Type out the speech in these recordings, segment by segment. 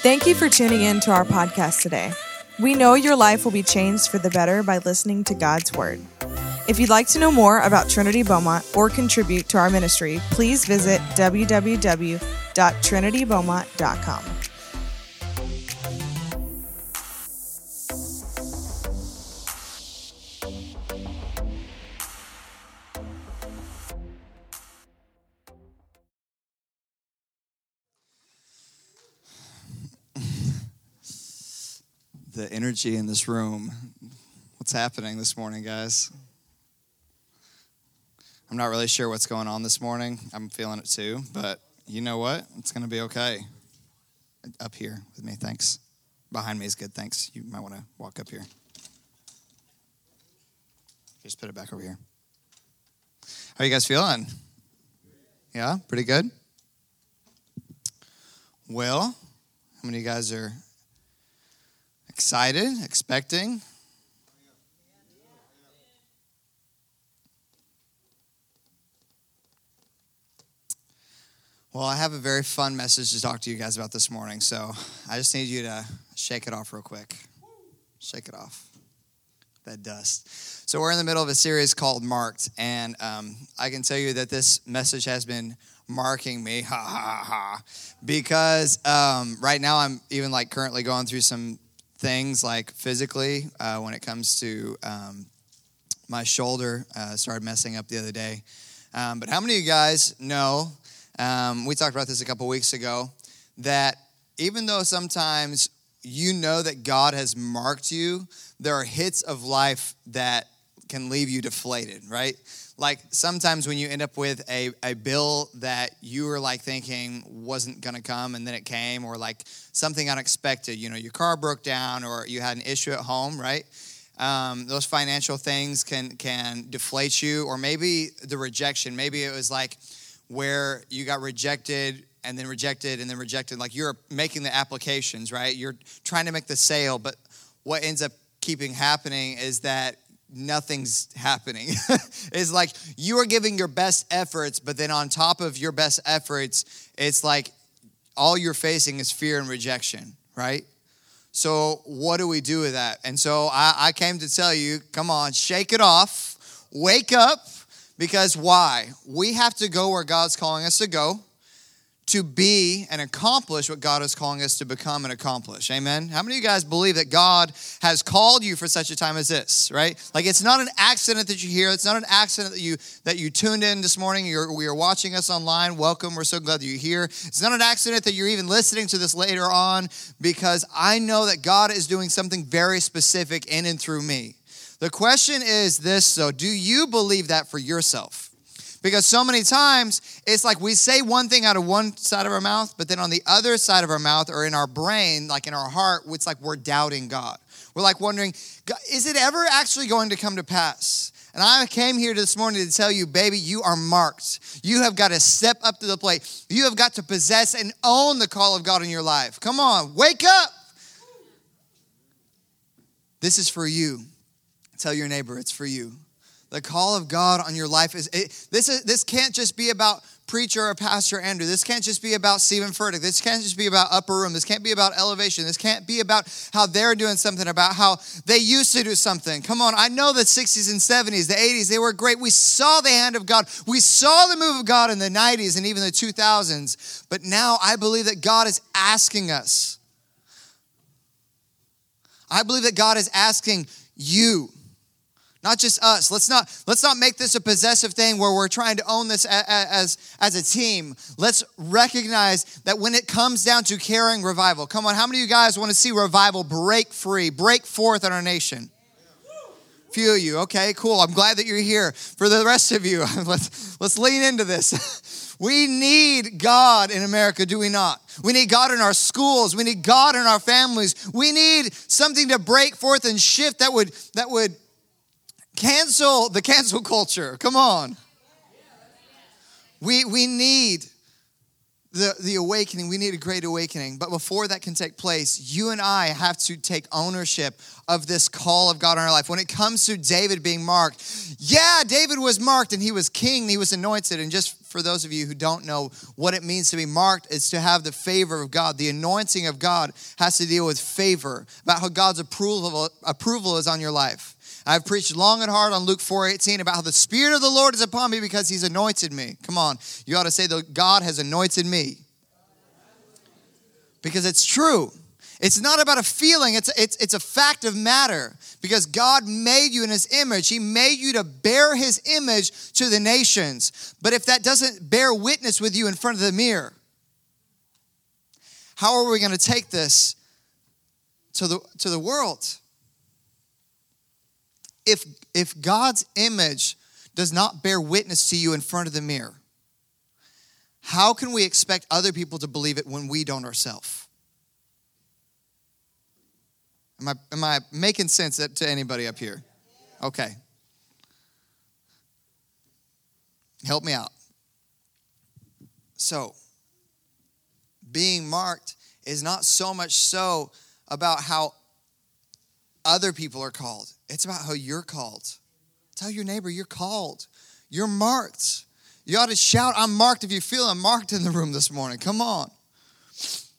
Thank you for tuning in to our podcast today. We know your life will be changed for the better by listening to God's Word. If you'd like to know more about Trinity Beaumont or contribute to our ministry, please visit www.trinitybeaumont.com. the energy in this room. What's happening this morning, guys? I'm not really sure what's going on this morning. I'm feeling it too, but you know what? It's going to be okay. Up here with me, thanks. Behind me is good, thanks. You might want to walk up here. Just put it back over here. How you guys feeling? Yeah, pretty good? Well, how many of you guys are excited, expecting? Well, I have a very fun message to talk to you guys about this morning, so I just need you to shake it off real quick. Shake it off. That dust. So, we're in the middle of a series called Marked, and um, I can tell you that this message has been marking me, ha ha ha, because um, right now I'm even like currently going through some things like physically uh, when it comes to um, my shoulder uh, started messing up the other day. Um, but how many of you guys know? Um, we talked about this a couple weeks ago that even though sometimes you know that God has marked you, there are hits of life that can leave you deflated, right? Like sometimes when you end up with a, a bill that you were like thinking wasn't gonna come and then it came, or like something unexpected, you know, your car broke down or you had an issue at home, right? Um, those financial things can can deflate you, or maybe the rejection. Maybe it was like where you got rejected and then rejected and then rejected. Like you're making the applications, right? You're trying to make the sale, but what ends up keeping happening is that nothing's happening. it's like you are giving your best efforts, but then on top of your best efforts, it's like all you're facing is fear and rejection, right? So, what do we do with that? And so, I, I came to tell you come on, shake it off, wake up, because why? We have to go where God's calling us to go to be and accomplish what God is calling us to become and accomplish. Amen. How many of you guys believe that God has called you for such a time as this, right? Like it's not an accident that you hear. It's not an accident that you that you tuned in this morning. You're we are watching us online. Welcome. We're so glad that you're here. It's not an accident that you're even listening to this later on because I know that God is doing something very specific in and through me. The question is this though, do you believe that for yourself? Because so many times it's like we say one thing out of one side of our mouth, but then on the other side of our mouth or in our brain, like in our heart, it's like we're doubting God. We're like wondering, is it ever actually going to come to pass? And I came here this morning to tell you, baby, you are marked. You have got to step up to the plate. You have got to possess and own the call of God in your life. Come on, wake up. This is for you. Tell your neighbor it's for you the call of God on your life is it, this is this can't just be about preacher or pastor Andrew. This can't just be about Steven Furtick. This can't just be about upper room. This can't be about elevation. This can't be about how they're doing something, about how they used to do something. Come on, I know the 60s and 70s, the 80s, they were great. We saw the hand of God. We saw the move of God in the 90s and even the 2000s. But now I believe that God is asking us. I believe that God is asking you not just us. Let's not let's not make this a possessive thing where we're trying to own this as as a team. Let's recognize that when it comes down to carrying revival. Come on how many of you guys want to see revival break free break forth in our nation? Few of you okay cool. I'm glad that you're here. For the rest of you let's let's lean into this. We need god in america do we not? We need god in our schools. We need god in our families. We need something to break forth and shift that would that would Cancel the cancel culture. Come on. We, we need the, the awakening. We need a great awakening. But before that can take place, you and I have to take ownership of this call of God in our life. When it comes to David being marked, yeah, David was marked and he was king, he was anointed. And just for those of you who don't know what it means to be marked, is to have the favor of God. The anointing of God has to deal with favor, about how God's approval, approval is on your life. I've preached long and hard on Luke 4:18 about how the Spirit of the Lord is upon me because He's anointed me. Come on, you ought to say that God has anointed me. Because it's true. It's not about a feeling, it's, it's, it's a fact of matter. Because God made you in His image. He made you to bear His image to the nations. But if that doesn't bear witness with you in front of the mirror, how are we going to take this to the, to the world? If if God's image does not bear witness to you in front of the mirror, how can we expect other people to believe it when we don't ourselves? Am I, am I making sense to anybody up here? Okay. Help me out. So, being marked is not so much so about how other people are called. It's about how you're called. Tell your neighbor you're called. You're marked. You ought to shout, I'm marked if you feel I'm marked in the room this morning. Come on.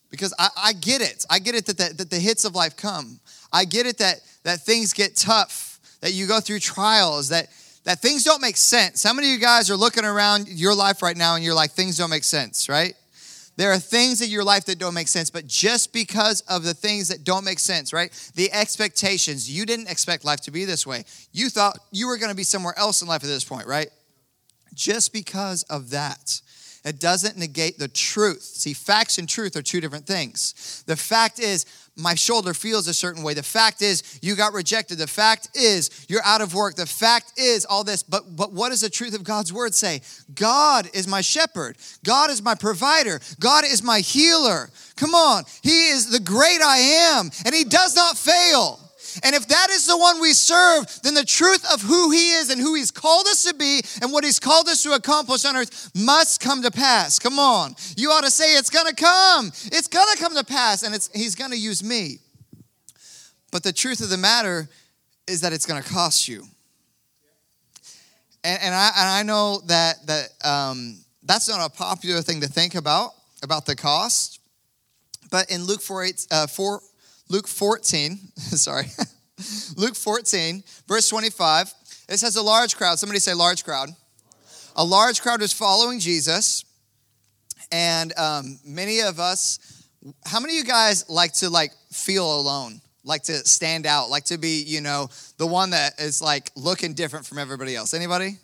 Because I, I get it. I get it that the, that the hits of life come. I get it that, that things get tough, that you go through trials, that, that things don't make sense. How many of you guys are looking around your life right now and you're like, things don't make sense, right? There are things in your life that don't make sense, but just because of the things that don't make sense, right? The expectations, you didn't expect life to be this way. You thought you were going to be somewhere else in life at this point, right? Just because of that. It doesn't negate the truth. See, facts and truth are two different things. The fact is, my shoulder feels a certain way. The fact is, you got rejected. The fact is, you're out of work. The fact is, all this. But, but what does the truth of God's word say? God is my shepherd. God is my provider. God is my healer. Come on. He is the great I am, and He does not fail. And if that is the one we serve, then the truth of who He is and who He's called us to be and what He's called us to accomplish on earth must come to pass. Come on. You ought to say, It's going to come. It's going to come to pass, and He's going to use me. But the truth of the matter is that it's going to cost you. And, and, I, and I know that, that um, that's not a popular thing to think about, about the cost. But in Luke 4, 8, uh, 4 Luke 14, sorry, Luke 14, verse 25, it says a large crowd. Somebody say large crowd. A large crowd was following Jesus, and um, many of us. How many of you guys like to like feel alone? Like to stand out? Like to be, you know, the one that is like looking different from everybody else? Anybody?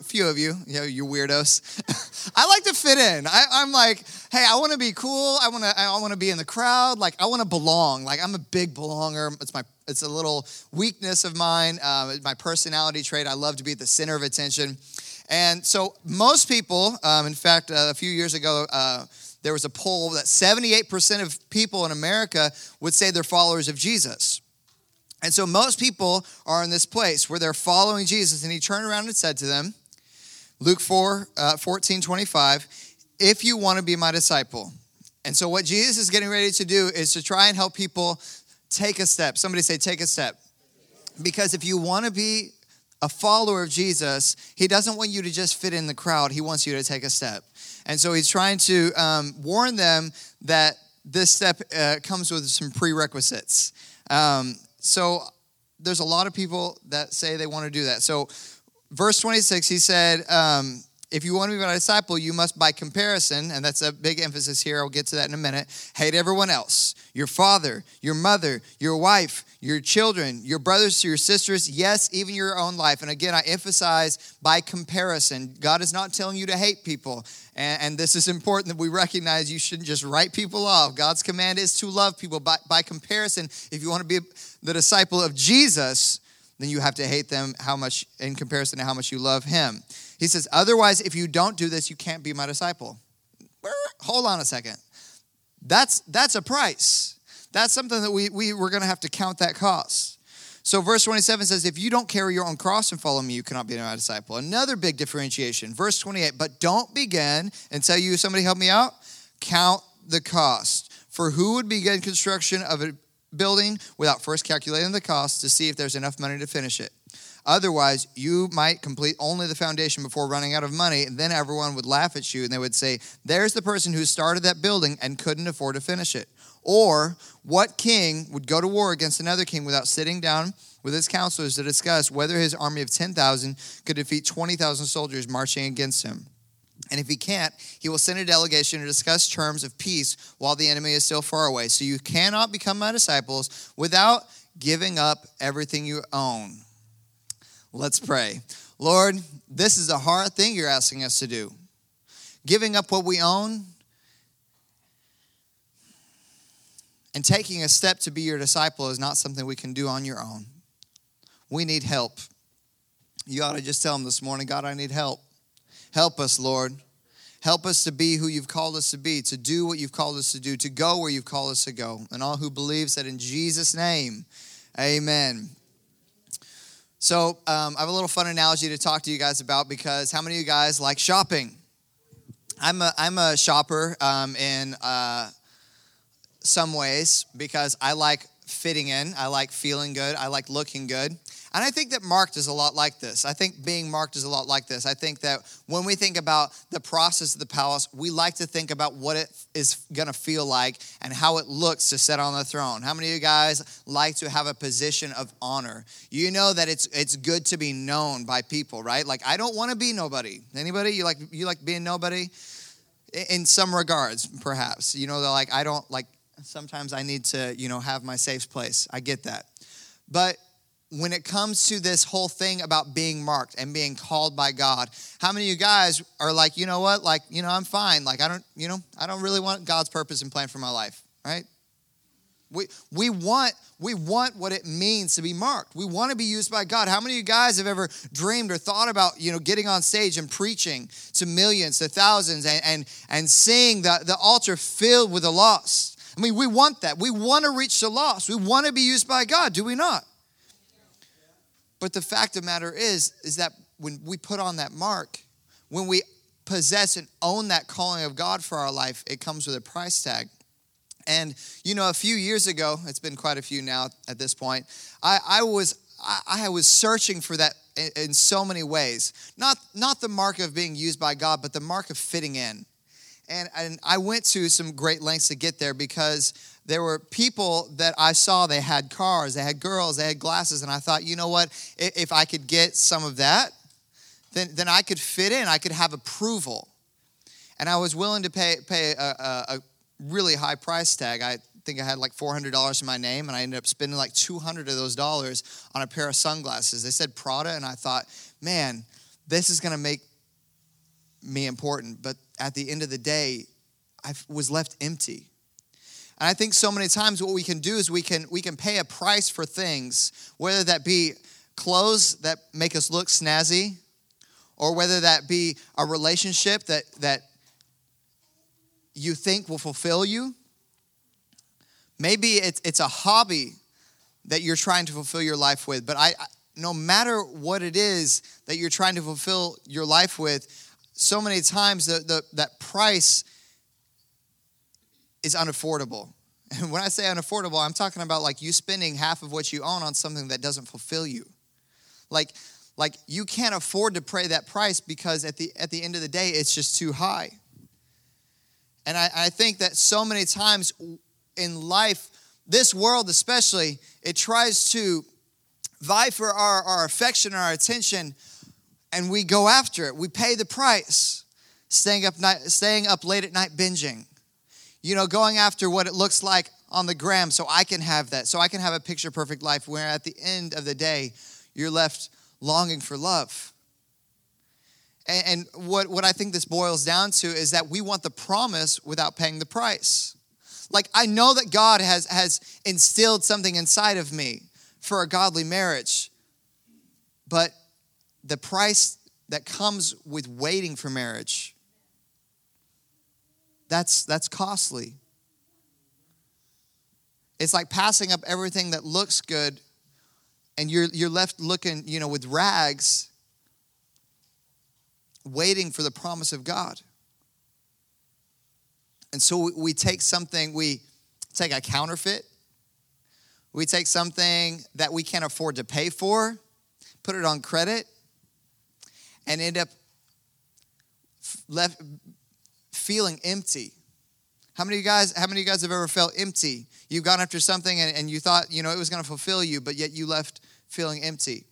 A few of you, you know, you weirdos. I like to fit in. I, am like, hey, I want to be cool. I want to, I want to be in the crowd. Like, I want to belong. Like, I'm a big belonger. It's my, it's a little weakness of mine. Uh, my personality trait. I love to be at the center of attention. And so, most people, um, in fact, uh, a few years ago, uh, there was a poll that 78% of people in America would say they're followers of Jesus. And so most people are in this place where they're following Jesus. And he turned around and said to them, Luke 4, uh, 14, 25, if you want to be my disciple. And so, what Jesus is getting ready to do is to try and help people take a step. Somebody say, take a step. Because if you want to be a follower of Jesus, he doesn't want you to just fit in the crowd, he wants you to take a step. And so, he's trying to um, warn them that this step uh, comes with some prerequisites. Um, so, there's a lot of people that say they want to do that. So, verse 26, he said, um, if you want to be my disciple, you must, by comparison, and that's a big emphasis here, I'll get to that in a minute, hate everyone else your father, your mother, your wife, your children, your brothers, your sisters, yes, even your own life. And again, I emphasize by comparison. God is not telling you to hate people. And, and this is important that we recognize you shouldn't just write people off. God's command is to love people. By, by comparison, if you want to be the disciple of Jesus, then you have to hate them how much in comparison to how much you love him. He says, otherwise, if you don't do this, you can't be my disciple. Hold on a second. That's that's a price. That's something that we, we we're gonna have to count that cost. So, verse 27 says, If you don't carry your own cross and follow me, you cannot be my disciple. Another big differentiation. Verse 28, but don't begin until you, somebody help me out, count the cost. For who would begin construction of a building without first calculating the cost to see if there's enough money to finish it? Otherwise, you might complete only the foundation before running out of money, and then everyone would laugh at you and they would say, There's the person who started that building and couldn't afford to finish it. Or, what king would go to war against another king without sitting down with his counselors to discuss whether his army of 10,000 could defeat 20,000 soldiers marching against him? And if he can't, he will send a delegation to discuss terms of peace while the enemy is still far away. So you cannot become my disciples without giving up everything you own. Let's pray. Lord, this is a hard thing you're asking us to do. Giving up what we own And taking a step to be your disciple is not something we can do on your own. We need help. You ought to just tell them this morning, God, I need help. Help us, Lord. Help us to be who you've called us to be, to do what you've called us to do, to go where you've called us to go. And all who believe said, in Jesus' name, amen. So um, I have a little fun analogy to talk to you guys about because how many of you guys like shopping? I'm a, I'm a shopper um, in. Uh, some ways because I like fitting in, I like feeling good, I like looking good. And I think that marked is a lot like this. I think being marked is a lot like this. I think that when we think about the process of the palace, we like to think about what it is going to feel like and how it looks to sit on the throne. How many of you guys like to have a position of honor? You know that it's it's good to be known by people, right? Like I don't want to be nobody. Anybody? You like you like being nobody? In some regards, perhaps. You know, they're like I don't like sometimes I need to, you know, have my safe place. I get that. But when it comes to this whole thing about being marked and being called by God, how many of you guys are like, you know what? Like, you know, I'm fine. Like, I don't, you know, I don't really want God's purpose and plan for my life, right? We, we want we want what it means to be marked. We want to be used by God. How many of you guys have ever dreamed or thought about, you know, getting on stage and preaching to millions, to thousands, and and, and seeing the, the altar filled with the lost? I mean, we want that. We want to reach the lost. We want to be used by God, do we not? But the fact of the matter is, is that when we put on that mark, when we possess and own that calling of God for our life, it comes with a price tag. And you know, a few years ago, it's been quite a few now at this point, I, I was I, I was searching for that in, in so many ways. Not not the mark of being used by God, but the mark of fitting in. And, and I went to some great lengths to get there because there were people that I saw, they had cars, they had girls, they had glasses, and I thought, you know what, if I could get some of that, then, then I could fit in, I could have approval. And I was willing to pay, pay a, a, a really high price tag. I think I had like $400 in my name, and I ended up spending like 200 of those dollars on a pair of sunglasses. They said Prada, and I thought, man, this is gonna make me important. But at the end of the day, I was left empty. And I think so many times what we can do is we can we can pay a price for things, whether that be clothes that make us look snazzy, or whether that be a relationship that that you think will fulfill you. Maybe it's it's a hobby that you're trying to fulfill your life with, but I no matter what it is that you're trying to fulfill your life with, so many times the, the, that price is unaffordable. And when I say unaffordable, I'm talking about like you spending half of what you own on something that doesn't fulfill you. Like, like you can't afford to pay that price because at the, at the end of the day, it's just too high. And I, I think that so many times in life, this world especially, it tries to vie for our, our affection, and our attention and we go after it. We pay the price. Staying up night, staying up late at night binging. You know, going after what it looks like on the gram so I can have that, so I can have a picture perfect life where at the end of the day, you're left longing for love. And, and what, what I think this boils down to is that we want the promise without paying the price. Like, I know that God has, has instilled something inside of me for a godly marriage, but the price that comes with waiting for marriage that's that's costly it's like passing up everything that looks good and you're you're left looking, you know, with rags waiting for the promise of God. And so we take something, we take a counterfeit, we take something that we can't afford to pay for, put it on credit, and end up left feeling empty. How many of you guys, how many of you guys have ever felt empty? You've gone after something and, and you thought, you know, it was going to fulfill you, but yet you left feeling empty.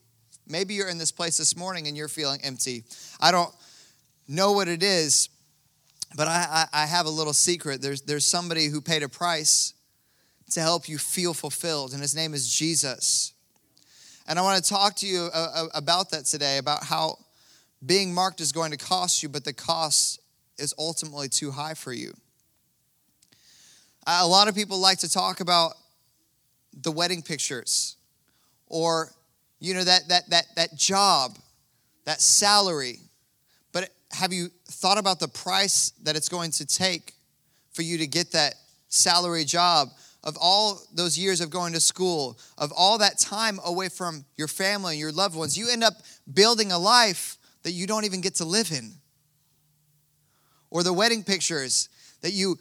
Maybe you're in this place this morning and you're feeling empty. I don't know what it is, but I, I, I have a little secret. There's, there's somebody who paid a price to help you feel fulfilled, and his name is Jesus. And I want to talk to you uh, uh, about that today, about how being marked is going to cost you, but the cost is ultimately too high for you. A lot of people like to talk about the wedding pictures or you know that that that that job, that salary. But have you thought about the price that it's going to take for you to get that salary job? Of all those years of going to school, of all that time away from your family and your loved ones, you end up building a life that you don't even get to live in. Or the wedding pictures that you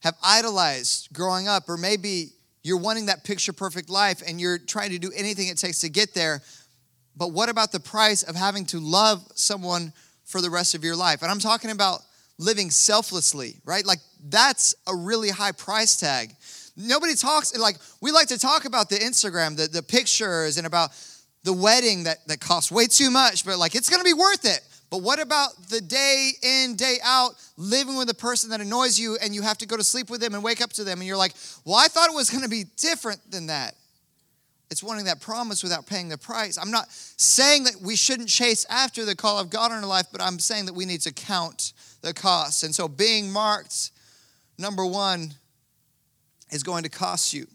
have idolized growing up, or maybe you're wanting that picture perfect life and you're trying to do anything it takes to get there. But what about the price of having to love someone for the rest of your life? And I'm talking about living selflessly, right? Like that's a really high price tag. Nobody talks, like, we like to talk about the Instagram, the, the pictures, and about the wedding that, that costs way too much, but like, it's gonna be worth it. But what about the day in, day out, living with a person that annoys you and you have to go to sleep with them and wake up to them and you're like, well, I thought it was to be different than that. It's wanting that promise without paying the price. I'm not saying that we shouldn't chase after the call of God in our life, but I'm saying that we need to count the cost. And so being marked, number one, is going to cost you.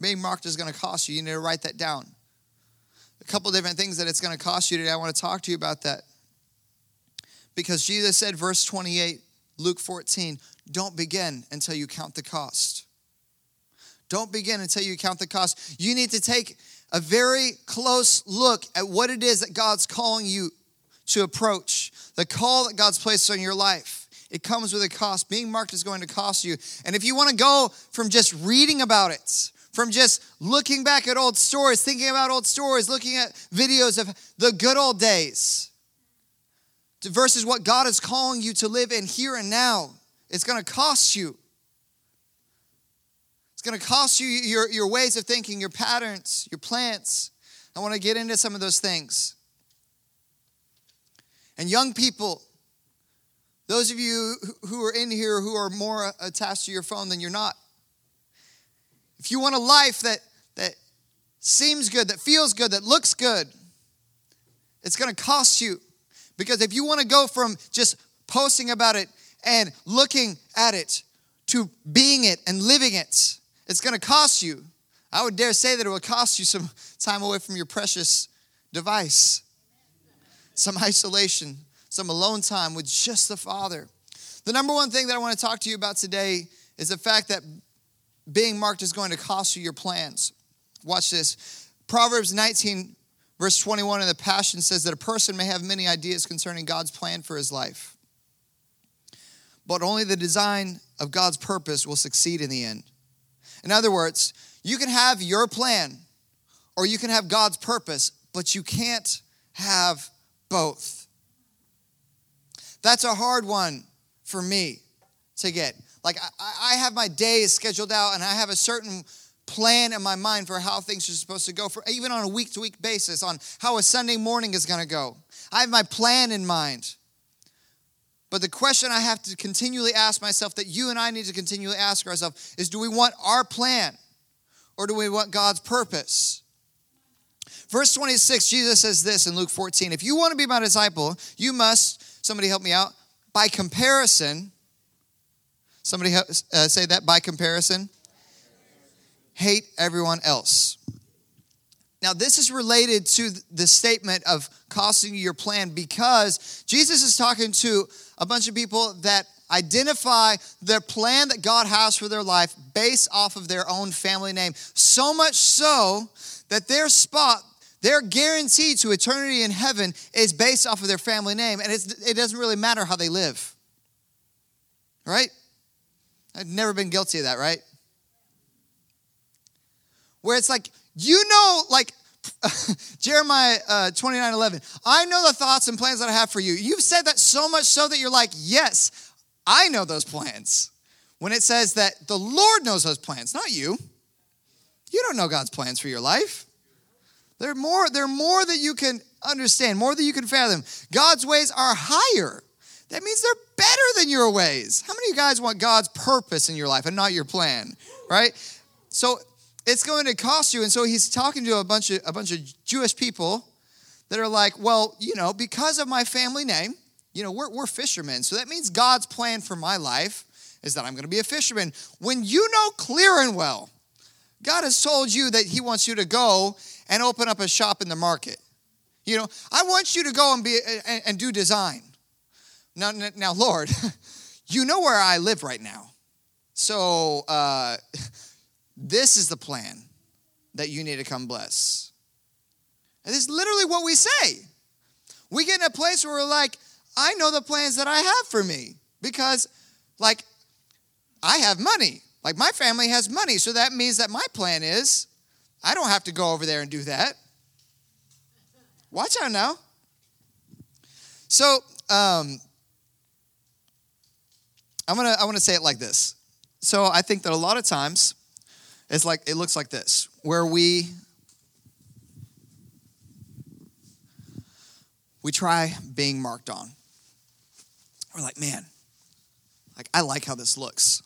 Being marked is going to cost you. You need to write that down couple different things that it's going to cost you today. I want to talk to you about that. Because Jesus said, verse 28, Luke 14, don't begin until you count the cost. Don't begin until you count the cost. You need to take a very close look at what it is that God's calling you to approach, the call that God's placed on your life. It comes with a cost. Being marked is going to cost you. And if you want to go from just reading about it, from just looking back at old stories, thinking about old stories, looking at videos of the good old days, versus what God is calling you to live in here and now. It's going to cost you. It's going to cost you your, your ways of thinking, your patterns, your plans. I want to get into some of those things. And young people, those of you who are in here who are more attached to your phone than you're not, if you want a life that, that seems good, that feels good, that looks good, it's going to cost you. Because if you want to go from just posting about it and looking at it to being it and living it, it's going to cost you. I would dare say that it will cost you some time away from your precious device, some isolation, some alone time with just the Father. The number one thing that I want to talk to you about today is the fact that being marked is going to cost you your plans. Watch this. Proverbs 19, verse 21 in the Passion says that a person may have many ideas concerning God's plan for his life, but only the design of God's purpose will succeed in the end. In other words, you can have your plan or you can have God's purpose, but you can't have both. That's a hard one for me to get. Like, I, I have my days scheduled out and I have a certain plan in my mind for how things are supposed to go, for even on a week to week basis, on how a Sunday morning is going to go. I have my plan in mind. But the question I have to continually ask myself, that you and I need to continually ask ourselves, is do we want our plan or do we want God's purpose? Verse 26, Jesus says this in Luke 14 If you want to be my disciple, you must, somebody help me out, by comparison, Somebody uh, say that by comparison. Hate everyone else. Now, this is related to the statement of costing you your plan because Jesus is talking to a bunch of people that identify their plan that God has for their life based off of their own family name. So much so that their spot, their guarantee to eternity in heaven is based off of their family name. And it doesn't really matter how they live. Right? I've never been guilty of that, right? Where it's like, you know, like Jeremiah uh, 29 11. I know the thoughts and plans that I have for you. You've said that so much so that you're like, yes, I know those plans. When it says that the Lord knows those plans, not you. You don't know God's plans for your life. They're more, they're more that you can understand, more that you can fathom. God's ways are higher. That means they're better than your ways. How many of you guys want God's purpose in your life and not your plan? Right? So it's going to cost you. And so he's talking to a bunch of a bunch of Jewish people that are like, well, you know, because of my family name, you know, we're, we're fishermen. So that means God's plan for my life is that I'm going to be a fisherman. When you know clear and well, God has told you that He wants you to go and open up a shop in the market. You know, I want you to go and be and, and do design. Now, now, Lord, you know where I live right now. So uh, this is the plan that you need to come bless. And this is literally what we say. We get in a place where we're like, I know the plans that I have for me because, like, I have money. Like, my family has money. So that means that my plan is I don't have to go over there and do that. Watch out now. So, um, I'm gonna I want to say it like this. So I think that a lot of times it's like it looks like this, where we we try being marked on. We're like, man, like I like how this looks.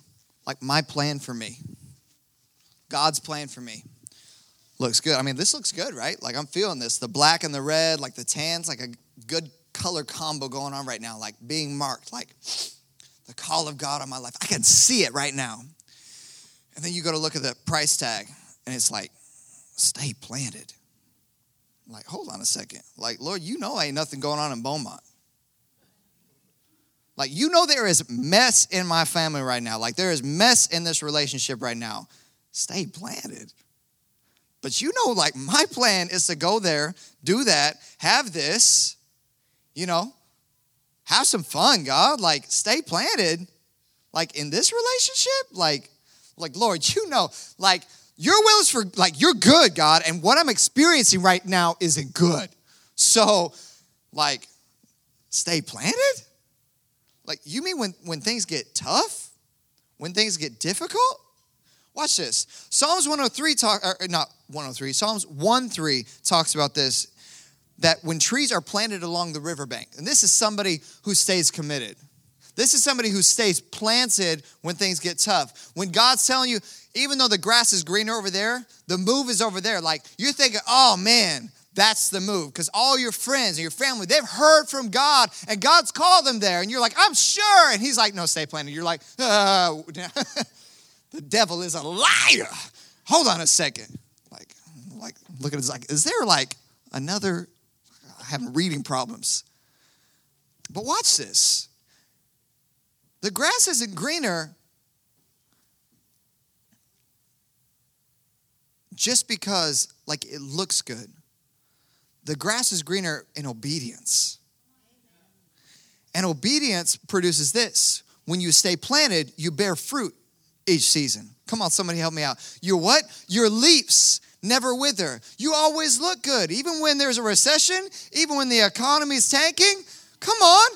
Like my plan for me. God's plan for me. Looks good. I mean, this looks good, right? Like I'm feeling this. The black and the red, like the tans, like a good color combo going on right now, like being marked, like the call of God on my life. I can see it right now. And then you go to look at the price tag, and it's like, stay planted. like, hold on a second. Like, Lord, you know ain't nothing going on in Beaumont. Like, you know, there is mess in my family right now. Like, there is mess in this relationship right now. Stay planted. But you know, like, my plan is to go there, do that, have this, you know, have some fun, God. Like, stay planted. Like, in this relationship, like, like, Lord, you know, like, your will is for, like, you're good, God, and what I'm experiencing right now isn't good. So, like, stay planted? Like, you mean when, when things get tough? When things get difficult? Watch this. Psalms 103 talk or not 103, Psalms 1 3 talks about this that when trees are planted along the riverbank, and this is somebody who stays committed. This is somebody who stays planted when things get tough. When God's telling you, even though the grass is greener over there, the move is over there. Like you're thinking, oh man, that's the move because all your friends and your family, they've heard from God and God's called them there. And you're like, I'm sure. And He's like, no, stay planted. You're like, uh, the devil is a liar. Hold on a second. Like, like, look at it. Like, is there like another? Having reading problems. But watch this. The grass isn't greener just because like it looks good. The grass is greener in obedience. And obedience produces this. When you stay planted, you bear fruit each season. Come on, somebody help me out. Your what? Your leaves never wither. You always look good. Even when there's a recession, even when the economy is tanking, come on.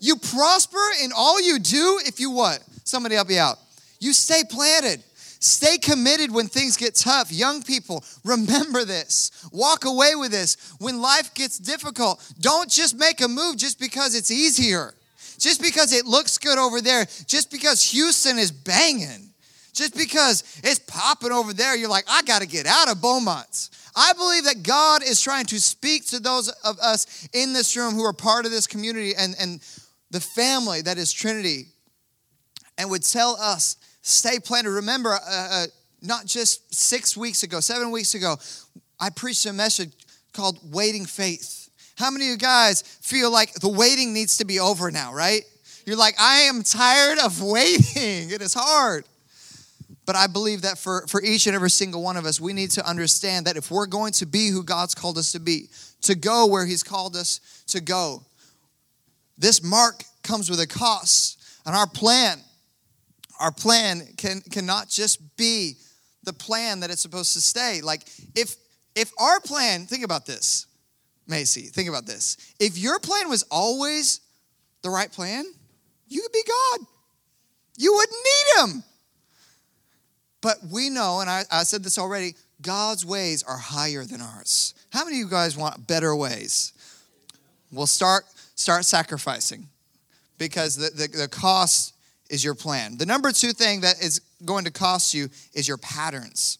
You prosper in all you do if you what? Somebody help me out. You stay planted. Stay committed when things get tough. Young people, remember this. Walk away with this. When life gets difficult, don't just make a move just because it's easier, just because it looks good over there, just because Houston is banging, just because it's popping over there. You're like, I got to get out of Beaumont's. I believe that God is trying to speak to those of us in this room who are part of this community and, and the family that is Trinity and would tell us stay planted. Remember, uh, uh, not just six weeks ago, seven weeks ago, I preached a message called Waiting Faith. How many of you guys feel like the waiting needs to be over now, right? You're like, I am tired of waiting. It is hard. But I believe that for, for each and every single one of us, we need to understand that if we're going to be who God's called us to be, to go where He's called us to go, this mark comes with a cost. And our plan, our plan can cannot just be the plan that it's supposed to stay. Like if if our plan, think about this, Macy, think about this. If your plan was always the right plan, you could be God. You wouldn't need him. But we know, and I, I said this already, God's ways are higher than ours. How many of you guys want better ways? We'll start start sacrificing because the, the, the cost is your plan. The number two thing that is going to cost you is your patterns.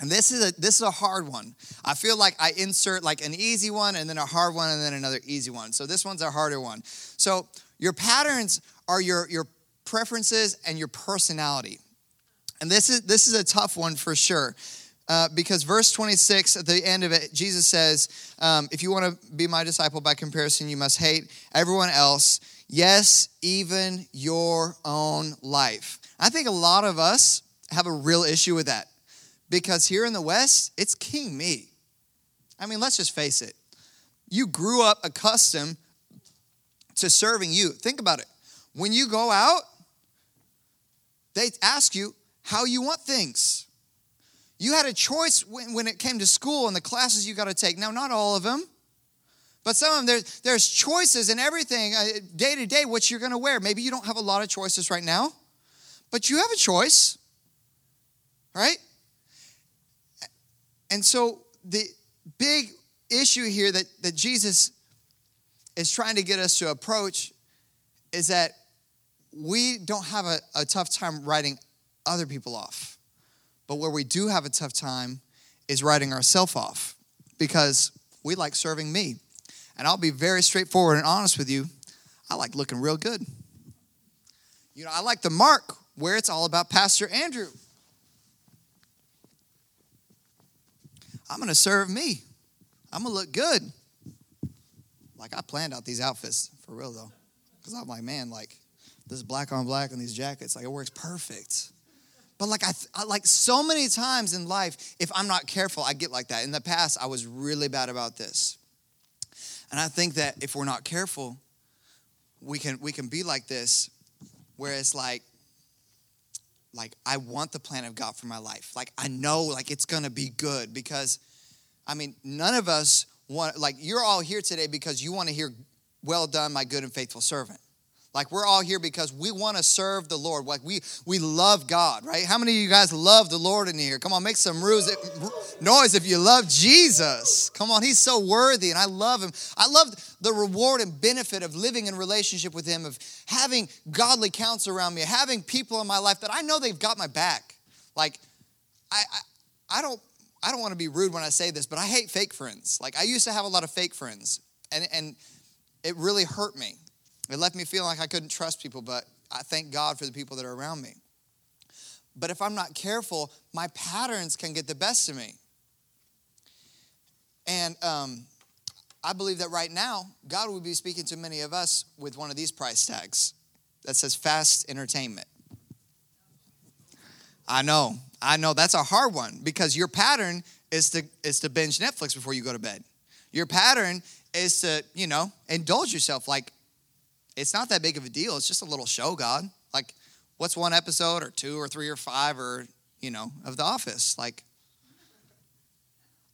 And this is a this is a hard one. I feel like I insert like an easy one and then a hard one and then another easy one. So this one's a harder one. So your patterns are your your preferences and your personality. And this is this is a tough one for sure. Uh, because verse 26 at the end of it jesus says um, if you want to be my disciple by comparison you must hate everyone else yes even your own life i think a lot of us have a real issue with that because here in the West, it's king me. I mean, let's just face it. You grew up accustomed to serving you. Think about it. When you go out, they ask you how you want things. You had a choice when, when it came to school and the classes you got to take. Now, not all of them, but some of them, there's, there's choices in everything, uh, day to day, what you're going to wear. Maybe you don't have a lot of choices right now, but you have a choice, right? And so the big issue here that, that Jesus is trying to get us to approach is that we don't have a, a tough time writing other people off. But where we do have a tough time is writing ourselves off because we like serving me. And I'll be very straightforward and honest with you. I like looking real good. You know, I like the mark where it's all about Pastor Andrew. I'm going to serve me. I'm going to look good. Like, I planned out these outfits for real, though. Because I'm like, man, like, this black on black and these jackets, like, it works perfect. But like I, I, like so many times in life, if I'm not careful, I get like that. In the past, I was really bad about this. And I think that if we're not careful, we can we can be like this, where it's like like I want the plan of God for my life. Like I know like it's to be good because I mean, none of us want like you're all here today because you want to hear well done my good and faithful servant. Like we're all here because we want to serve the Lord. Like we we love God, right? How many of you guys love the Lord in here? Come on, make some noise if you love Jesus. Come on, he's so worthy and I love him. I love the reward and benefit of living in relationship with him of having godly counsel around me, having people in my life that I know they've got my back. Like I I, I don't I don't want to be rude when I say this, but I hate fake friends. Like I used to have a lot of fake friends and and it really hurt me it left me feeling like I couldn't trust people, but I thank God for the people that are around me. But if I'm not careful, my patterns can get the best of me. And um, I believe that right now, God will be speaking to many of us with one of these price tags that says fast entertainment. I know, I know that's a hard one because your pattern is to is to binge Netflix before you go to bed. Your pattern is to, you know, indulge yourself like it's not that big of a deal. It's just a little show, God. Like, what's one episode or two or three or five or, you know, of The Office? Like,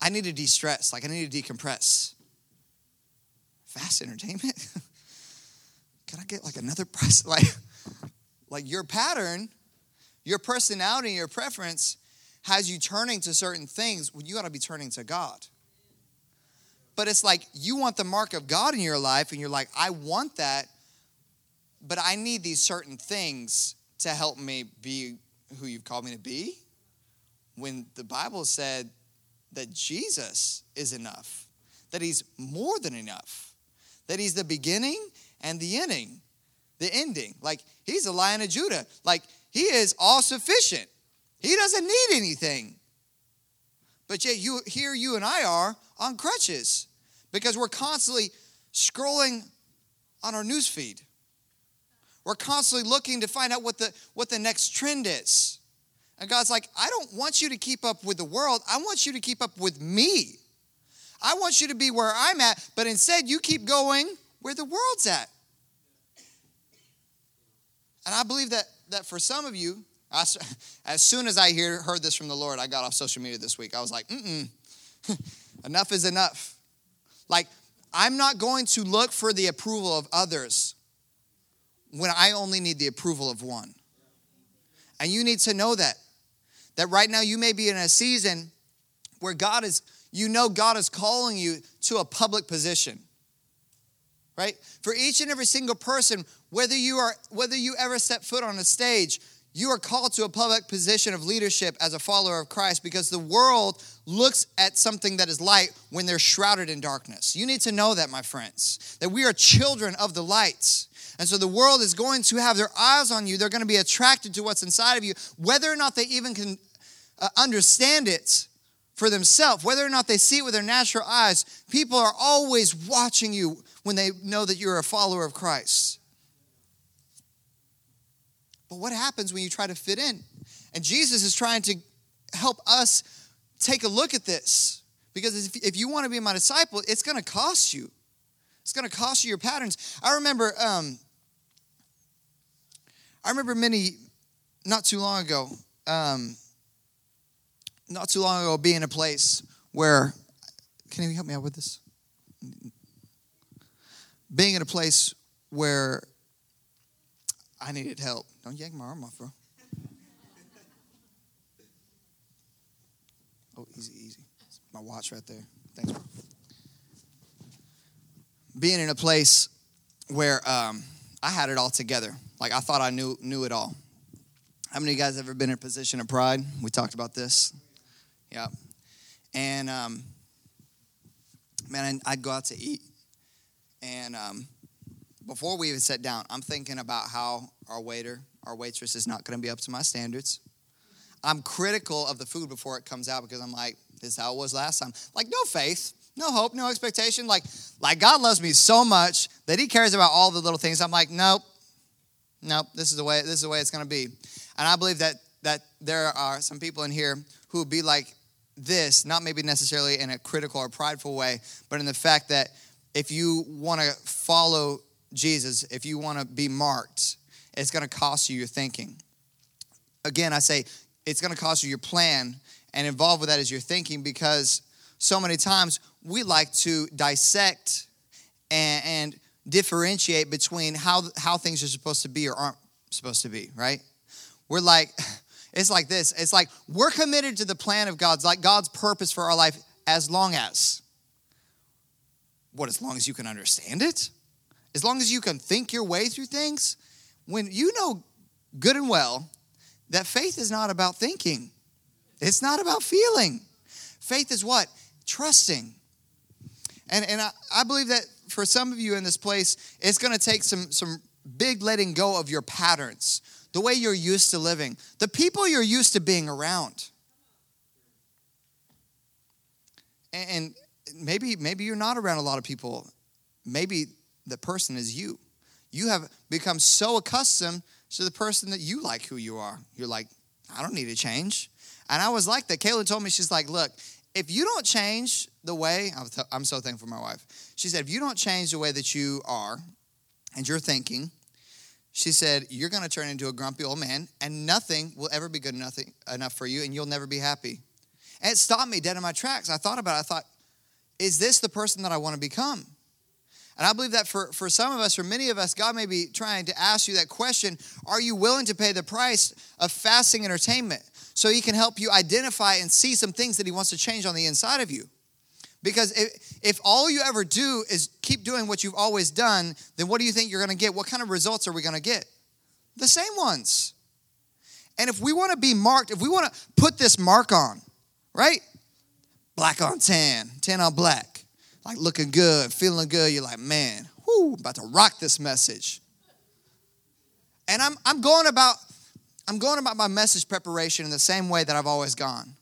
I need to de stress. Like, I need to decompress. Fast entertainment? Can I get like another price? Like, like your pattern, your personality, your preference has you turning to certain things when you got to be turning to God. But it's like you want the mark of God in your life, and you're like, I want that, but I need these certain things to help me be who you've called me to be. When the Bible said that Jesus is enough, that he's more than enough, that he's the beginning and the ending, the ending. Like he's the lion of Judah. Like he is all sufficient. He doesn't need anything. But yet you here you and I are on crutches because we're constantly scrolling on our news feed We're constantly looking to find out what the, what the next trend is. And God's like, I don't want you to keep up with the world. I want you to keep up with me. I want you to be where I'm at, but instead you keep going where the world's at. And I believe that, that for some of you, as soon as I hear, heard this from the Lord, I got off social media this week. I was like, mm enough is enough. Like, I'm not going to look for the approval of others when I only need the approval of one. And you need to know that. That right now you may be in a season where God is, you know, God is calling you to a public position. Right? For each and every single person, whether you are whether you ever set foot on a stage, you are called to a public position of leadership as a follower of Christ because the world looks at something that is light when they're shrouded in darkness. You need to know that, my friends, that we are children of the light. And so the world is going to have their eyes on you. They're going to be attracted to what's inside of you, whether or not they even can uh, understand it for themselves, whether or not they see it with their natural eyes. People are always watching you when they know that you're a follower of Christ. But what happens when you try to fit in? And Jesus is trying to help us take a look at this. Because if, if you want to be my disciple, it's going to cost you. It's going to cost you your patterns. I remember, um, I remember many, not too long ago, um, not too long ago, being in a place where, can you help me out with this? Being in a place where I needed help. Don't yank my arm off, bro. Oh, easy, easy. My watch right there. Thanks, bro. Being in a place where um, I had it all together. Like I thought I knew knew it all. How many of you guys ever been in a position of pride? We talked about this. Yeah. And um, man, I'd go out to eat, and um, before we even sat down, I'm thinking about how our waiter, our waitress is not going to be up to my standards. I'm critical of the food before it comes out because I'm like, this is how it was last time. Like, no faith, no hope, no expectation. Like, like God loves me so much that He cares about all the little things. I'm like, nope, nope. This is the way. This is the way it's going to be. And I believe that that there are some people in here who would be like this, not maybe necessarily in a critical or prideful way, but in the fact that if you want to follow Jesus, if you want to be marked, it's going to cost you your thinking. Again, I say it's going to cost you your plan, and involved with that is your thinking because so many times we like to dissect and, and differentiate between how, how things are supposed to be or aren't supposed to be, right? We're like, it's like this it's like we're committed to the plan of God's, like God's purpose for our life as long as. What, as long as you can understand it? as long as you can think your way through things, when you know good and well that faith is not about thinking, it's not about feeling. Faith is what? Trusting. And, and I, I believe that for some of you in this place, it's going to take some, some big letting go of your patterns, the way you're used to living, the people you're used to being around. And, maybe maybe you're not around a lot of people. Maybe the person is you. You have become so accustomed to the person that you like who you are. You're like, I don't need to change. And I was like that. Kayla told me, she's like, look, if you don't change the way, I'm so thankful for my wife. She said, if you don't change the way that you are and you're thinking, she said, you're going to turn into a grumpy old man and nothing will ever be good enough, enough for you and you'll never be happy. And it stopped me dead in my tracks. I thought about it. I thought, is this the person that I want to become? And I believe that for, for some of us, for many of us, God may be trying to ask you that question Are you willing to pay the price of fasting entertainment so He can help you identify and see some things that He wants to change on the inside of you? Because if, if all you ever do is keep doing what you've always done, then what do you think you're to get? What kind of results are we to get? The same ones. And if we want to be marked, if we want to put this mark on, right? Black on tan, tan on black like looking good, feeling good. You're like, man, whoo, about to rock this message. And I'm, I'm going about I'm going about my message preparation in the same way that I've always gone.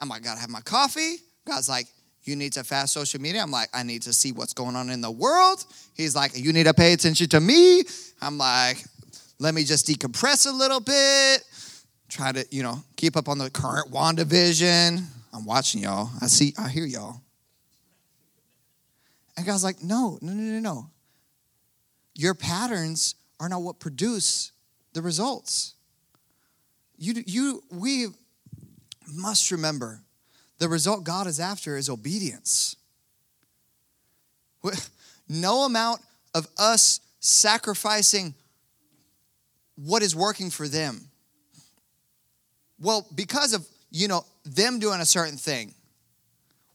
I'm like, gotta have my coffee. God's like, you need to fast social media. I'm like, I need to see what's going on in the world. He's like, you need to pay attention to me. I'm like, let me just decompress a little bit, try to, you know, keep up on the current WandaVision. I'm watching y'all. I see, I hear y'all. And God's like, no, no, no, no, no. Your patterns are not what produce the results. You, you, we must remember the result God is after is obedience. No amount of us sacrificing what is working for them. Well, because of, you know, them doing a certain thing.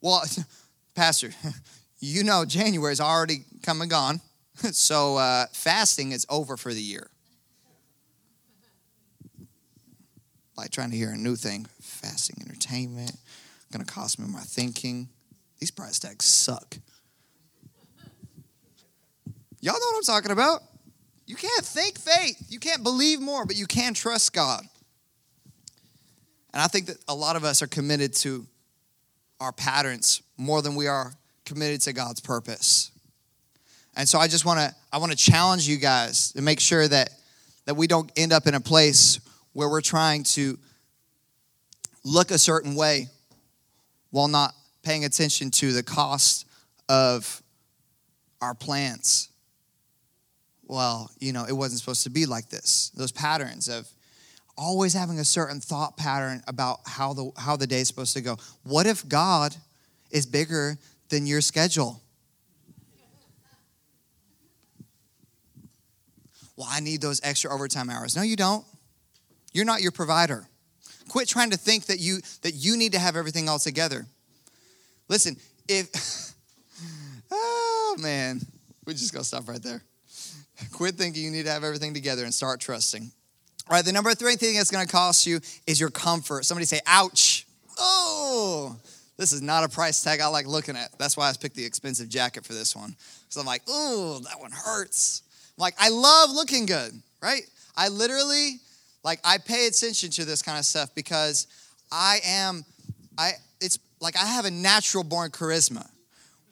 Well, Pastor, you know January is already come and gone. So uh, fasting is over for the year. Like trying to hear a new thing. Fasting entertainment. Gonna cost me my thinking. These price tags suck. Y'all know what I'm talking about. You can't think faith. You can't believe more, but you can trust God. And I think that a lot of us are committed to our patterns more than we are committed to God's purpose. And so I just want to I want to challenge you guys to make sure that that we don't end up in a place where we're trying to look a certain way while not paying attention to the cost of our plans well, you know, it wasn't supposed to be like this. Those patterns of always having a certain thought pattern about how the how the day is supposed to go. What if God is bigger than your schedule? Well, I need those extra overtime hours. No, you don't. You're not your provider. Quit trying to think that you that you need to have everything all together. Listen, if oh man, we just gonna stop right there. Quit thinking you need to have everything together and start trusting. All right, the number three thing that's to cost you is your comfort. Somebody say, ouch. Oh, this is not a price tag I like looking at. That's why I picked the expensive jacket for this one. So I'm like, ooh, that one hurts. I'm like, I love looking good, right? I literally, like, I pay attention to this kind of stuff because I am, I, it's like I have a natural born charisma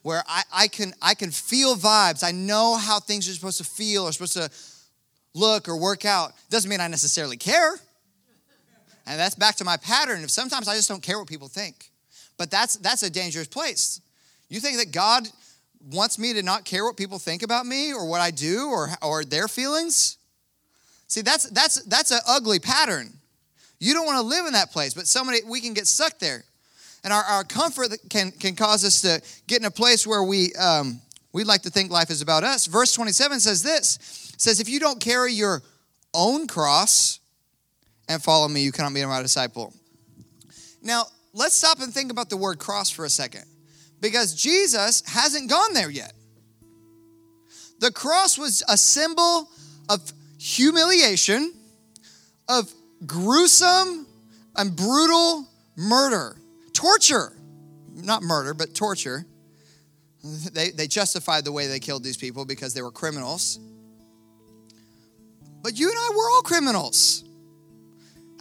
where I, I, can, I can feel vibes. I know how things are supposed to feel or supposed to look or work out. Doesn't mean I necessarily care. And that's back to my pattern of sometimes I just don't care what people think. But that's, that's a dangerous place. You think that God wants me to not care what people think about me or what I do or, or their feelings? See, that's, that's, that's an ugly pattern. You don't want to live in that place, but somebody, we can get stuck there. And our, our comfort can, can cause us to get in a place where we, um, we like to think life is about us. Verse 27 says this says, If you don't carry your own cross and follow me, you cannot be my disciple. Now, let's stop and think about the word cross for a second because Jesus hasn't gone there yet. The cross was a symbol of humiliation, of gruesome and brutal murder torture. Not murder, but torture. They, they justified the way they killed these people because they were criminals. But you and I, we're all criminals.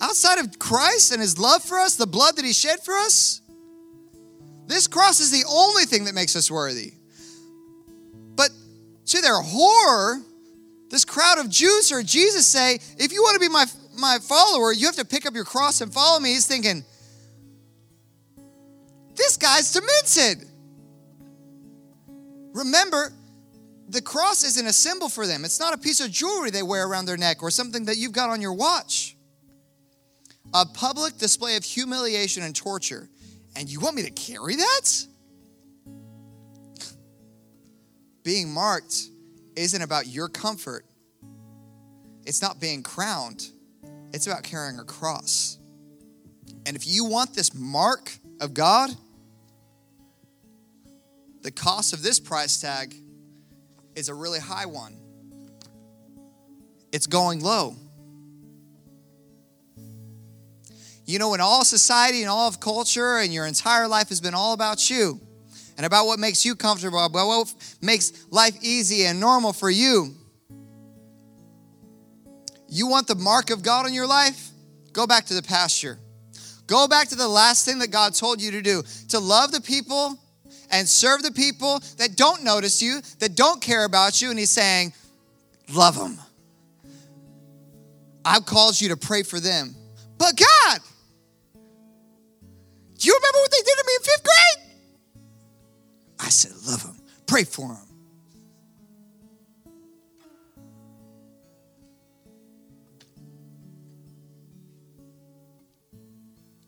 Outside of Christ and his love for us, the blood that he shed for us, this cross is the only thing that makes us worthy. But to their horror, this crowd of Jews heard Jesus say, If you want to be my, my follower, you have to pick up your cross and follow me. He's thinking, this guy's demented. Remember, the cross isn't a symbol for them. It's not a piece of jewelry they wear around their neck or something that you've got on your watch. A public display of humiliation and torture. And you want me to carry that? Being marked isn't about your comfort, it's not being crowned, it's about carrying a cross. And if you want this mark of God, the cost of this price tag is a really high one. It's going low. You know, in all society and all of culture, and your entire life has been all about you and about what makes you comfortable, about what makes life easy and normal for you. You want the mark of God in your life? Go back to the pasture. Go back to the last thing that God told you to do to love the people and serve the people that don't notice you, that don't care about you. And he's saying, Love them. I've called you to pray for them. But God, do you remember what they did to me in fifth grade? I said, love them. Pray for them.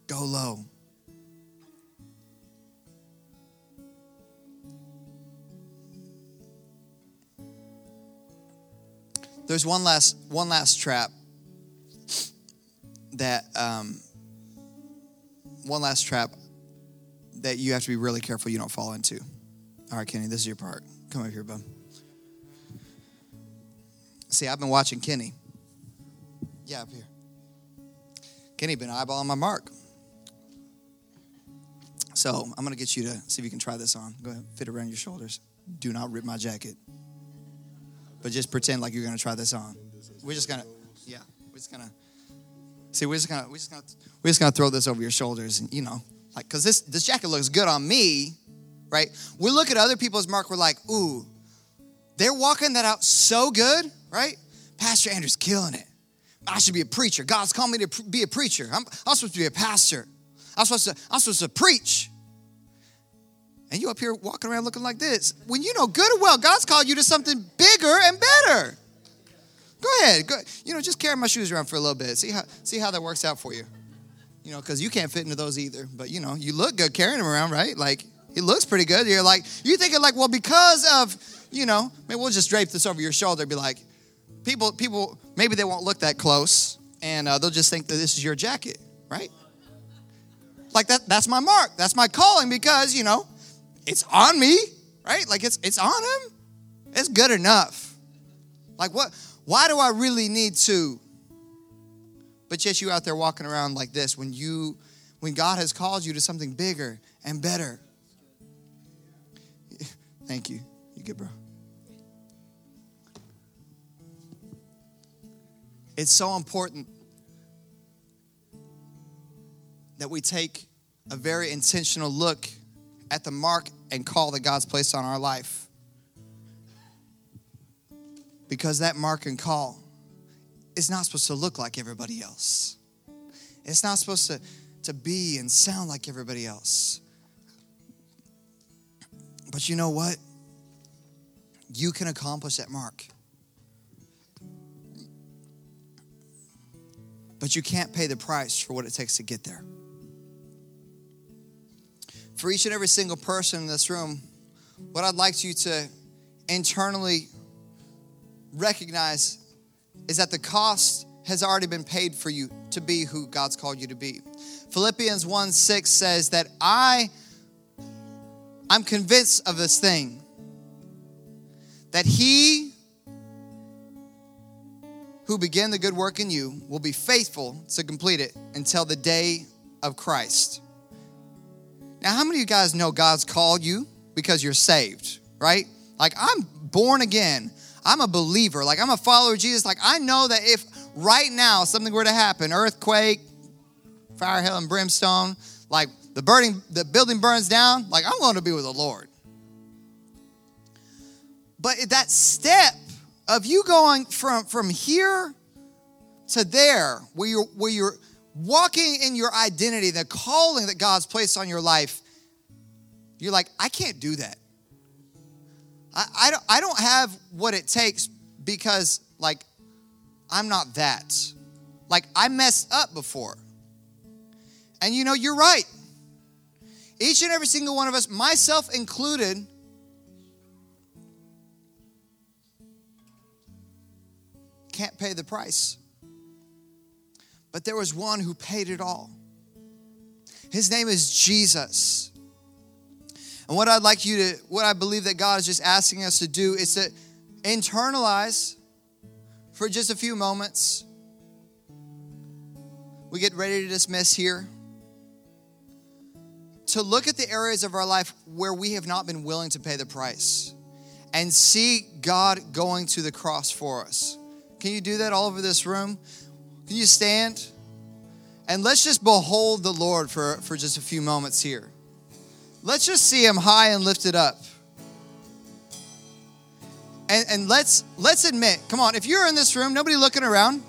Go low. There's one last one last trap that um, one last trap that you have to be really careful you don't fall into. All right, Kenny, this is your part. Come over here, bud. See, I've been watching Kenny. Yeah, up here. Kenny been eyeballing my mark. So I'm gonna get you to see if you can try this on. Go ahead, fit around your shoulders. Do not rip my jacket. But just pretend like you're gonna try this on. We're just gonna, yeah, we're just gonna. See, we're just gonna, we're just gonna, we're just gonna throw this over your shoulders, and you know, like, cause this this jacket looks good on me, right? We look at other people's mark, we're like, ooh, they're walking that out so good, right? Pastor Andrew's killing it. I should be a preacher. God's called me to be a preacher. I'm, I'm supposed to be a pastor. I'm supposed to, I'm supposed to preach. And you up here walking around looking like this. When you know good and well, God's called you to something bigger and better. Go ahead. Go, you know, just carry my shoes around for a little bit. See how see how that works out for you. You know, because you can't fit into those either. But you know, you look good carrying them around, right? Like it looks pretty good. You're like, you're thinking like, well, because of, you know, maybe we'll just drape this over your shoulder. Be like, people, people, maybe they won't look that close, and uh, they'll just think that this is your jacket, right? Like that, that's my mark. That's my calling because, you know, it's on me, right? Like it's it's on him. It's good enough. Like what why do I really need to? But yet you out there walking around like this when you when God has called you to something bigger and better. Thank you. You good, bro. It's so important that we take a very intentional look at the mark and call that God's placed on our life. Because that mark and call is not supposed to look like everybody else. It's not supposed to, to be and sound like everybody else. But you know what? You can accomplish that mark. But you can't pay the price for what it takes to get there for each and every single person in this room, what I'd like you to internally recognize is that the cost has already been paid for you to be who God's called you to be. Philippians 1 6 says that I I'm convinced of this thing that he who began the good work in you will be faithful to complete it until the day of Christ. Now, how many of you guys know God's called you because you're saved, right? Like, I'm born again. I'm a believer. Like, I'm a follower of Jesus. Like, I know that if right now something were to happen earthquake, fire, hell, and brimstone like the burning, the building burns down, like, I'm going to be with the Lord. But that step of you going from, from here to there, where you're, where you're walking in your identity, the calling that God's placed on your life, you're like, I can't do that. I, I, don't, I don't have what it takes because, like, I'm not that. Like, I messed up before. And you know, you're right. Each and every single one of us, myself included, can't pay the price. But there was one who paid it all. His name is Jesus. And what I'd like you to, what I believe that God is just asking us to do is to internalize for just a few moments. We get ready to dismiss here. To look at the areas of our life where we have not been willing to pay the price and see God going to the cross for us. Can you do that all over this room? Can you stand? And let's just behold the Lord for, for just a few moments here. Let's just see him high and lifted up. And, and let's let's admit, come on, if you're in this room, nobody looking around,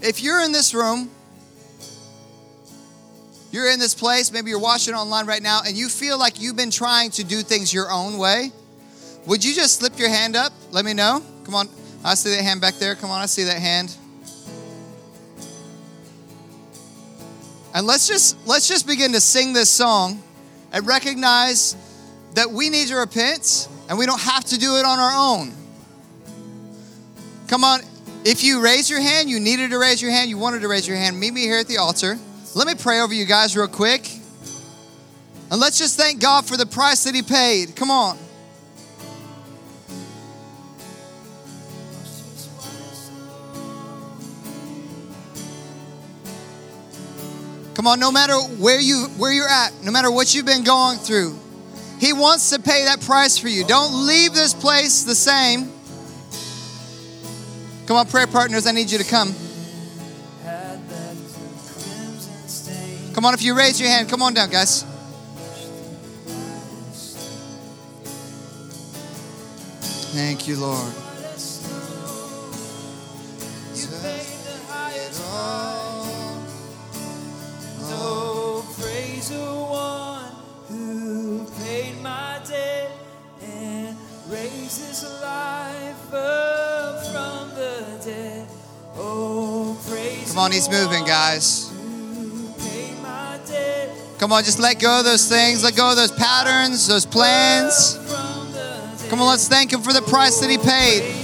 if you're in this room, you're in this place, maybe you're watching online right now, and you feel like you've been trying to do things your own way, would you just slip your hand up? Let me know. Come on. I see that hand back there. Come on, I see that hand. And let's just let's just begin to sing this song and recognize that we need to repent and we don't have to do it on our own. Come on, if you raise your hand, you needed to raise your hand, you wanted to raise your hand, meet me here at the altar. Let me pray over you guys real quick. And let's just thank God for the price that He paid. Come on. Come on, no matter where you where you're at, no matter what you've been going through, he wants to pay that price for you. Don't leave this place the same. Come on, prayer partners, I need you to come. Come on, if you raise your hand, come on down, guys. Thank you, Lord. Oh, praise the one who Come on, just let go of those things, let go of those patterns, those plans. Come on, let's thank him for the price that he paid.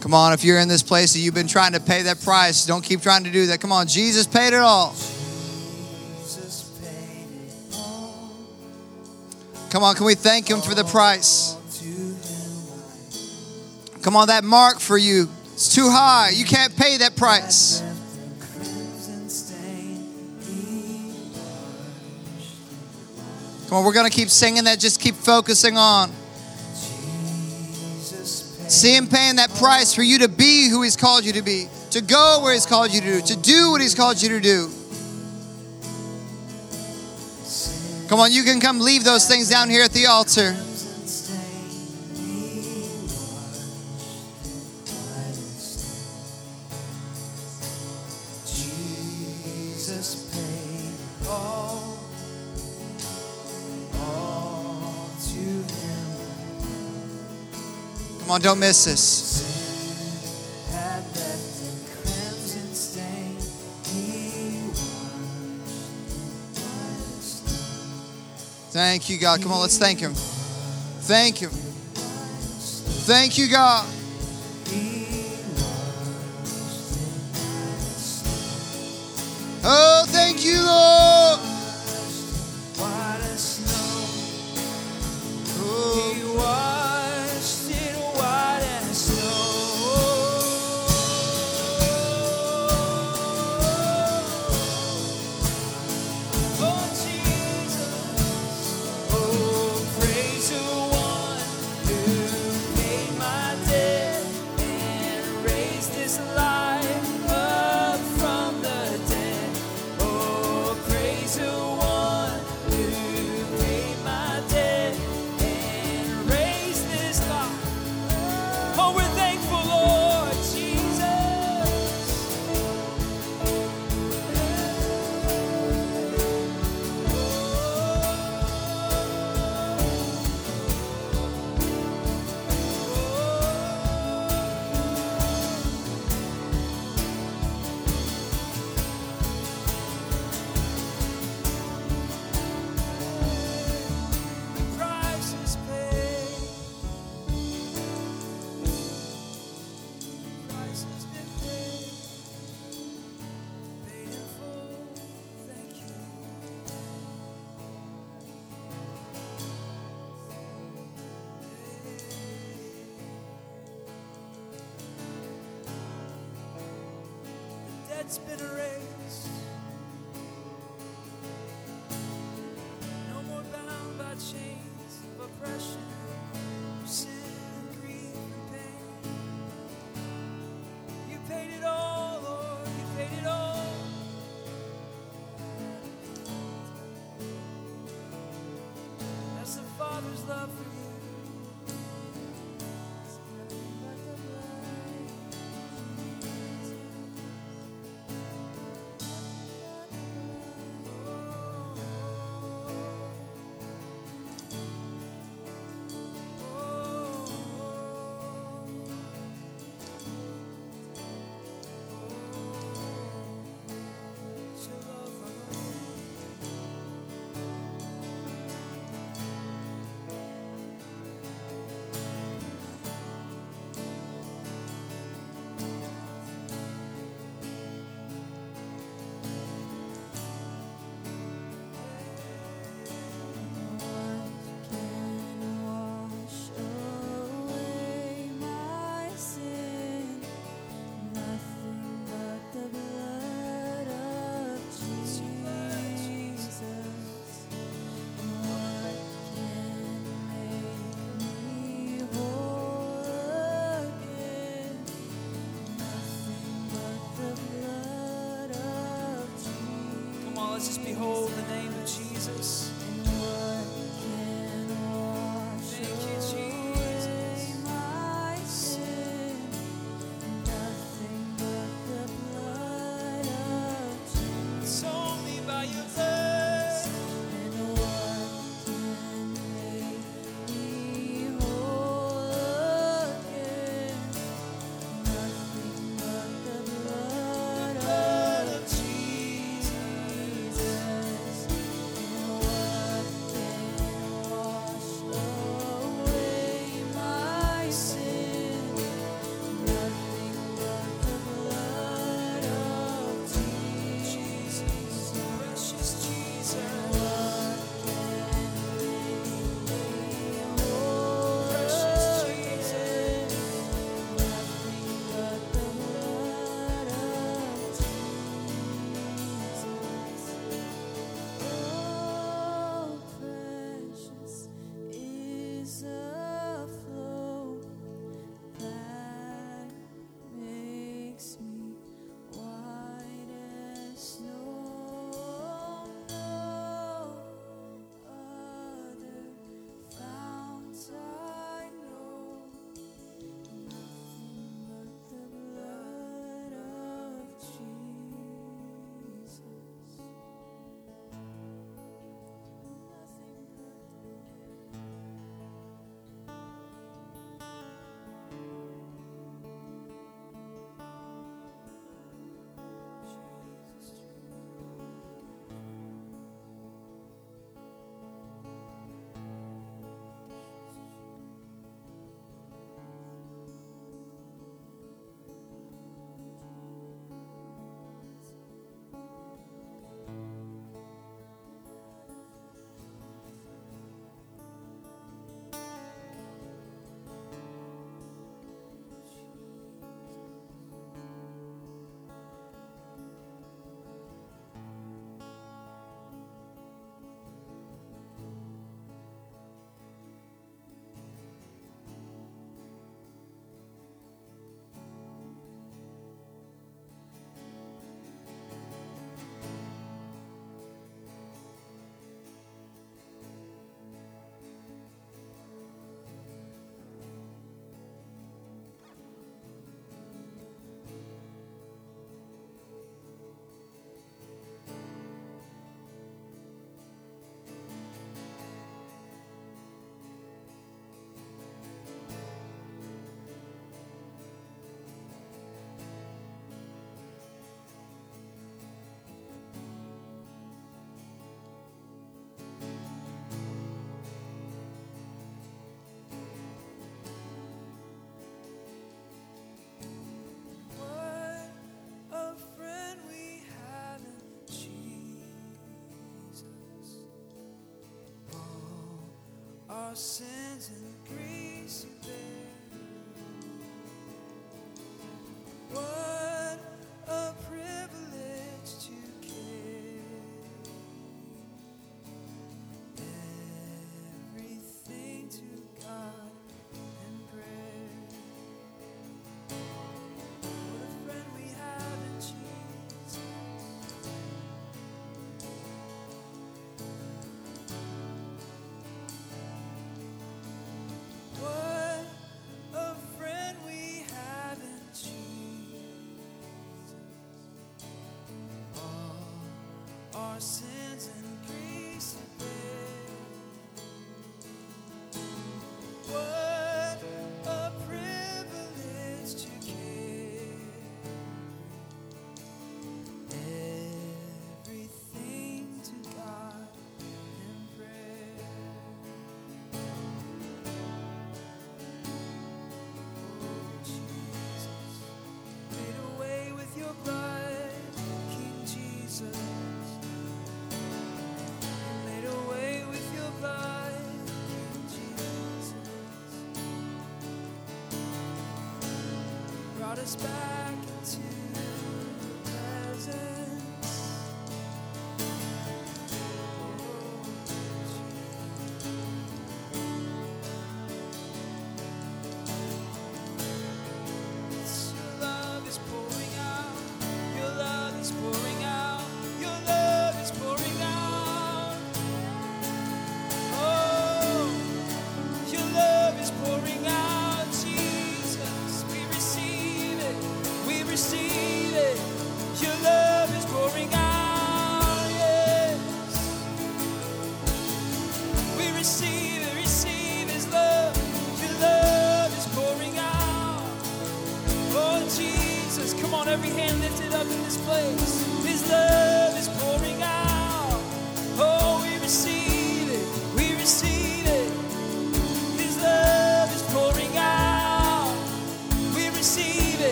Come on, if you're in this place and you've been trying to pay that price, don't keep trying to do that. Come on, Jesus paid it all. Paid it all Come on, can we thank him for the price? Come on, that mark for you, it's too high. You can't pay that price. Come on, we're going to keep singing that. Just keep focusing on. See him paying that price for you to be who he's called you to be, to go where he's called you to do, to do what he's called you to do. Come on, you can come leave those things down here at the altar. Come on, don't miss this. had left a crimson stain. He Thank you, God. Come on, let's thank him. Thank him. Thank you, God. Oh, thank you, Lord. white as snow. Oh, our sins and griefs you bear. brought us back.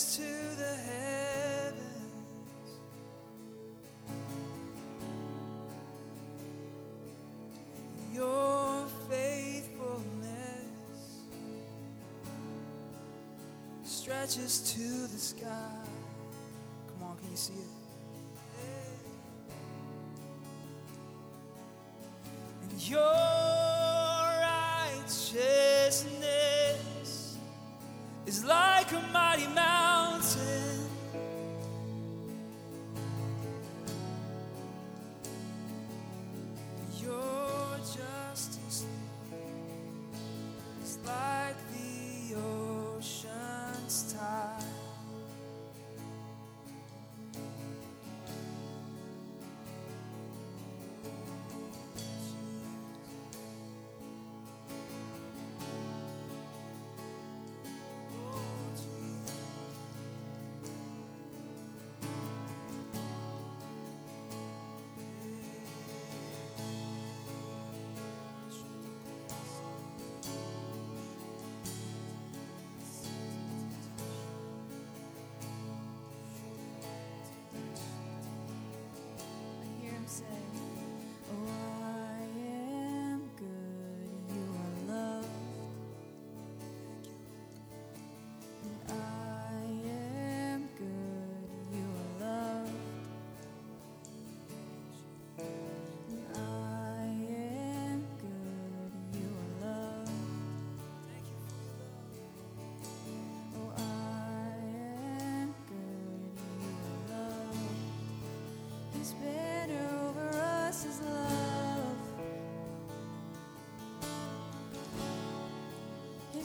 to the heavens, your faithfulness stretches to the sky.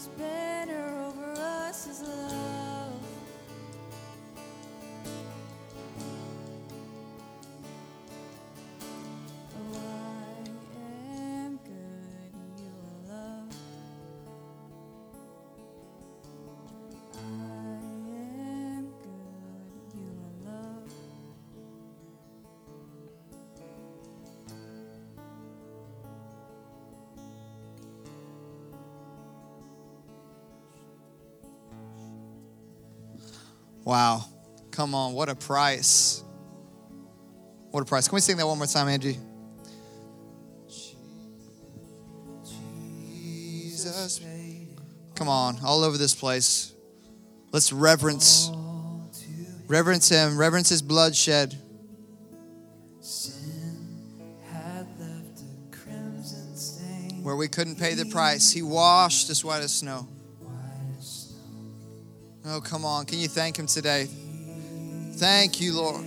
despair. Wow. Come on, what a price. What a price. Can we sing that one more time, Angie? Jesus. Come on, all over this place. Let's reverence. Reverence him. Reverence his bloodshed. Where we couldn't pay the price, he washed us white as snow. Oh, come on. Can you thank him today? Thank you, Lord.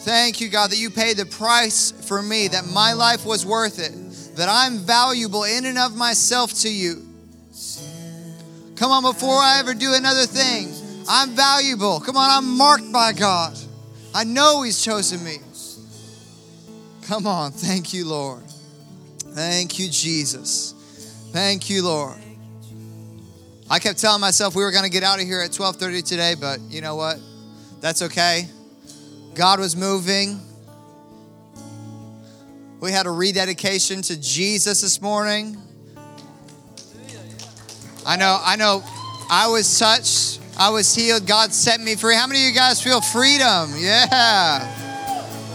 Thank you, God, that you paid the price for me, that my life was worth it, that I'm valuable in and of myself to you. Come on, before I ever do another thing, I'm valuable. Come on, I'm marked by God. I know He's chosen me. Come on, thank you, Lord. Thank you, Jesus. Thank you, Lord. I kept telling myself we were going to get out of here at 12:30 today, but you know what? That's okay. God was moving. We had a rededication to Jesus this morning. I know, I know. I was touched. I was healed. God set me free. How many of you guys feel freedom? Yeah.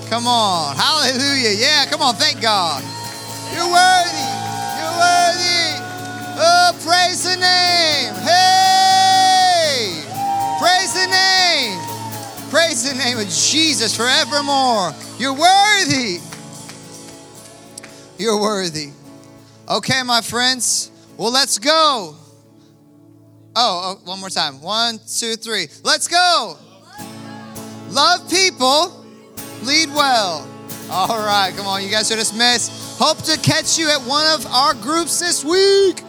Come on. Hallelujah. Yeah, come on. Thank God. You're worthy. You're worthy. Oh, praise the name. Hey. Praise the name. Praise the name of Jesus forevermore. You're worthy. You're worthy. Okay, my friends. Well, let's go. Oh, oh, one more time. One, two, three. Let's go. Love people, lead well. All right, come on. You guys are dismissed. Hope to catch you at one of our groups this week.